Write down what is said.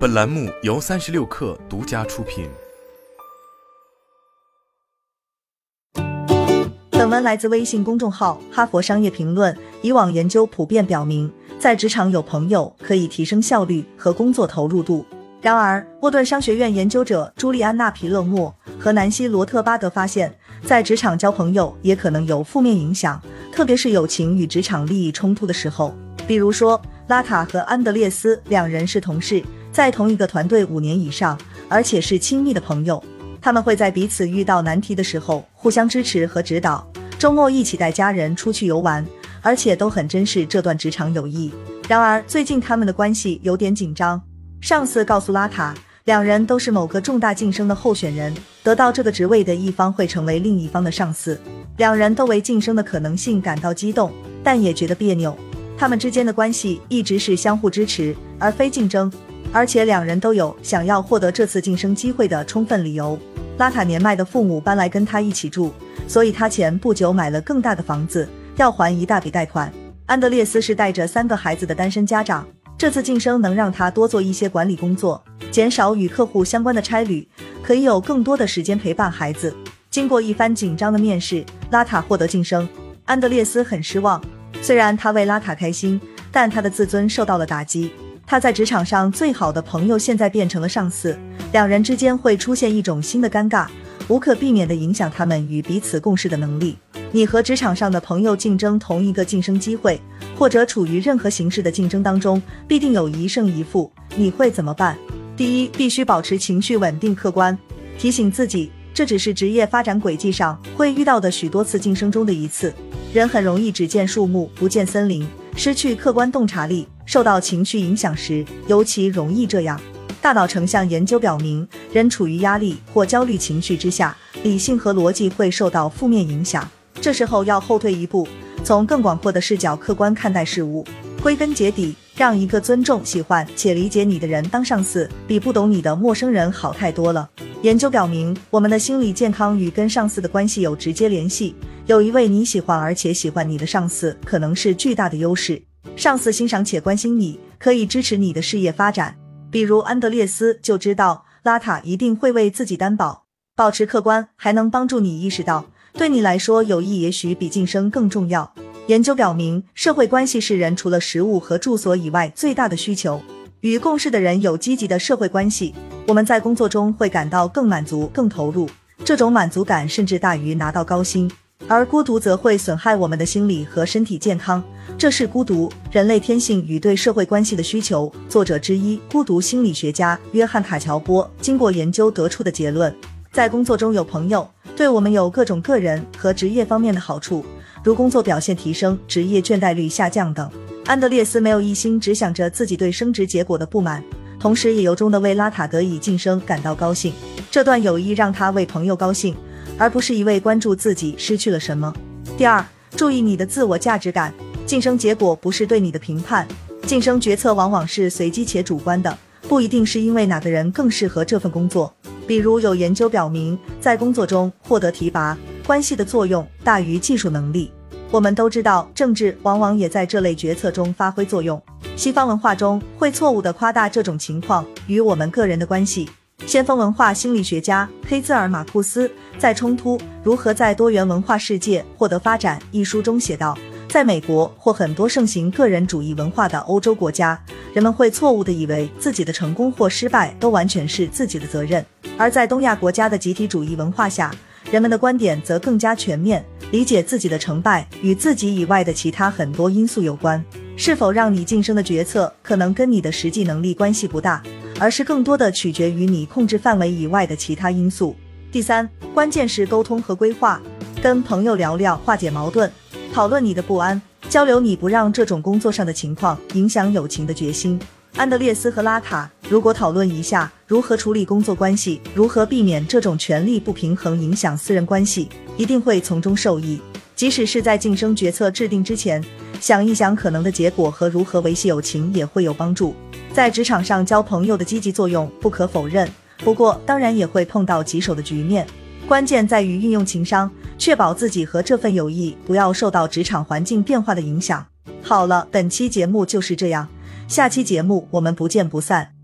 本栏目由三十六氪独家出品。本文来自微信公众号《哈佛商业评论》。以往研究普遍表明，在职场有朋友可以提升效率和工作投入度。然而，沃顿商学院研究者朱利安娜·皮勒莫和南希·罗特巴德发现，在职场交朋友也可能有负面影响，特别是友情与职场利益冲突的时候。比如说，拉塔和安德烈斯两人是同事，在同一个团队五年以上，而且是亲密的朋友。他们会在彼此遇到难题的时候互相支持和指导，周末一起带家人出去游玩，而且都很珍视这段职场友谊。然而，最近他们的关系有点紧张。上司告诉拉塔，两人都是某个重大晋升的候选人，得到这个职位的一方会成为另一方的上司。两人都为晋升的可能性感到激动，但也觉得别扭。他们之间的关系一直是相互支持，而非竞争，而且两人都有想要获得这次晋升机会的充分理由。拉塔年迈的父母搬来跟他一起住，所以他前不久买了更大的房子，要还一大笔贷款。安德烈斯是带着三个孩子的单身家长，这次晋升能让他多做一些管理工作，减少与客户相关的差旅，可以有更多的时间陪伴孩子。经过一番紧张的面试，拉塔获得晋升，安德烈斯很失望。虽然他为拉卡开心，但他的自尊受到了打击。他在职场上最好的朋友现在变成了上司，两人之间会出现一种新的尴尬，无可避免地影响他们与彼此共事的能力。你和职场上的朋友竞争同一个晋升机会，或者处于任何形式的竞争当中，必定有一胜一负，你会怎么办？第一，必须保持情绪稳定客观，提醒自己，这只是职业发展轨迹上会遇到的许多次晋升中的一次。人很容易只见树木不见森林，失去客观洞察力，受到情绪影响时尤其容易这样。大脑成像研究表明，人处于压力或焦虑情绪之下，理性和逻辑会受到负面影响。这时候要后退一步，从更广阔的视角客观看待事物。归根结底，让一个尊重、喜欢且理解你的人当上司，比不懂你的陌生人好太多了。研究表明，我们的心理健康与跟上司的关系有直接联系。有一位你喜欢而且喜欢你的上司，可能是巨大的优势。上司欣赏且关心你，可以支持你的事业发展。比如安德烈斯就知道拉塔一定会为自己担保。保持客观，还能帮助你意识到，对你来说友谊也许比晋升更重要。研究表明，社会关系是人除了食物和住所以外最大的需求。与共事的人有积极的社会关系，我们在工作中会感到更满足、更投入。这种满足感甚至大于拿到高薪。而孤独则会损害我们的心理和身体健康，这是孤独人类天性与对社会关系的需求。作者之一，孤独心理学家约翰卡乔波经过研究得出的结论：在工作中有朋友，对我们有各种个人和职业方面的好处，如工作表现提升、职业倦怠率下降等。安德烈斯没有一心只想着自己对升职结果的不满，同时也由衷的为拉塔得以晋升感到高兴。这段友谊让他为朋友高兴。而不是一味关注自己失去了什么。第二，注意你的自我价值感。晋升结果不是对你的评判，晋升决策往往是随机且主观的，不一定是因为哪个人更适合这份工作。比如有研究表明，在工作中获得提拔，关系的作用大于技术能力。我们都知道，政治往往也在这类决策中发挥作用。西方文化中会错误的夸大这种情况与我们个人的关系。先锋文化心理学家黑兹尔马库斯在《冲突如何在多元文化世界获得发展》一书中写道，在美国或很多盛行个人主义文化的欧洲国家，人们会错误地以为自己的成功或失败都完全是自己的责任；而在东亚国家的集体主义文化下，人们的观点则更加全面，理解自己的成败与自己以外的其他很多因素有关。是否让你晋升的决策，可能跟你的实际能力关系不大。而是更多的取决于你控制范围以外的其他因素。第三，关键是沟通和规划，跟朋友聊聊，化解矛盾，讨论你的不安，交流你不让这种工作上的情况影响友情的决心。安德烈斯和拉塔如果讨论一下如何处理工作关系，如何避免这种权力不平衡影响私人关系，一定会从中受益。即使是在晋升决策制定之前，想一想可能的结果和如何维系友情，也会有帮助。在职场上交朋友的积极作用不可否认，不过当然也会碰到棘手的局面。关键在于运用情商，确保自己和这份友谊不要受到职场环境变化的影响。好了，本期节目就是这样，下期节目我们不见不散。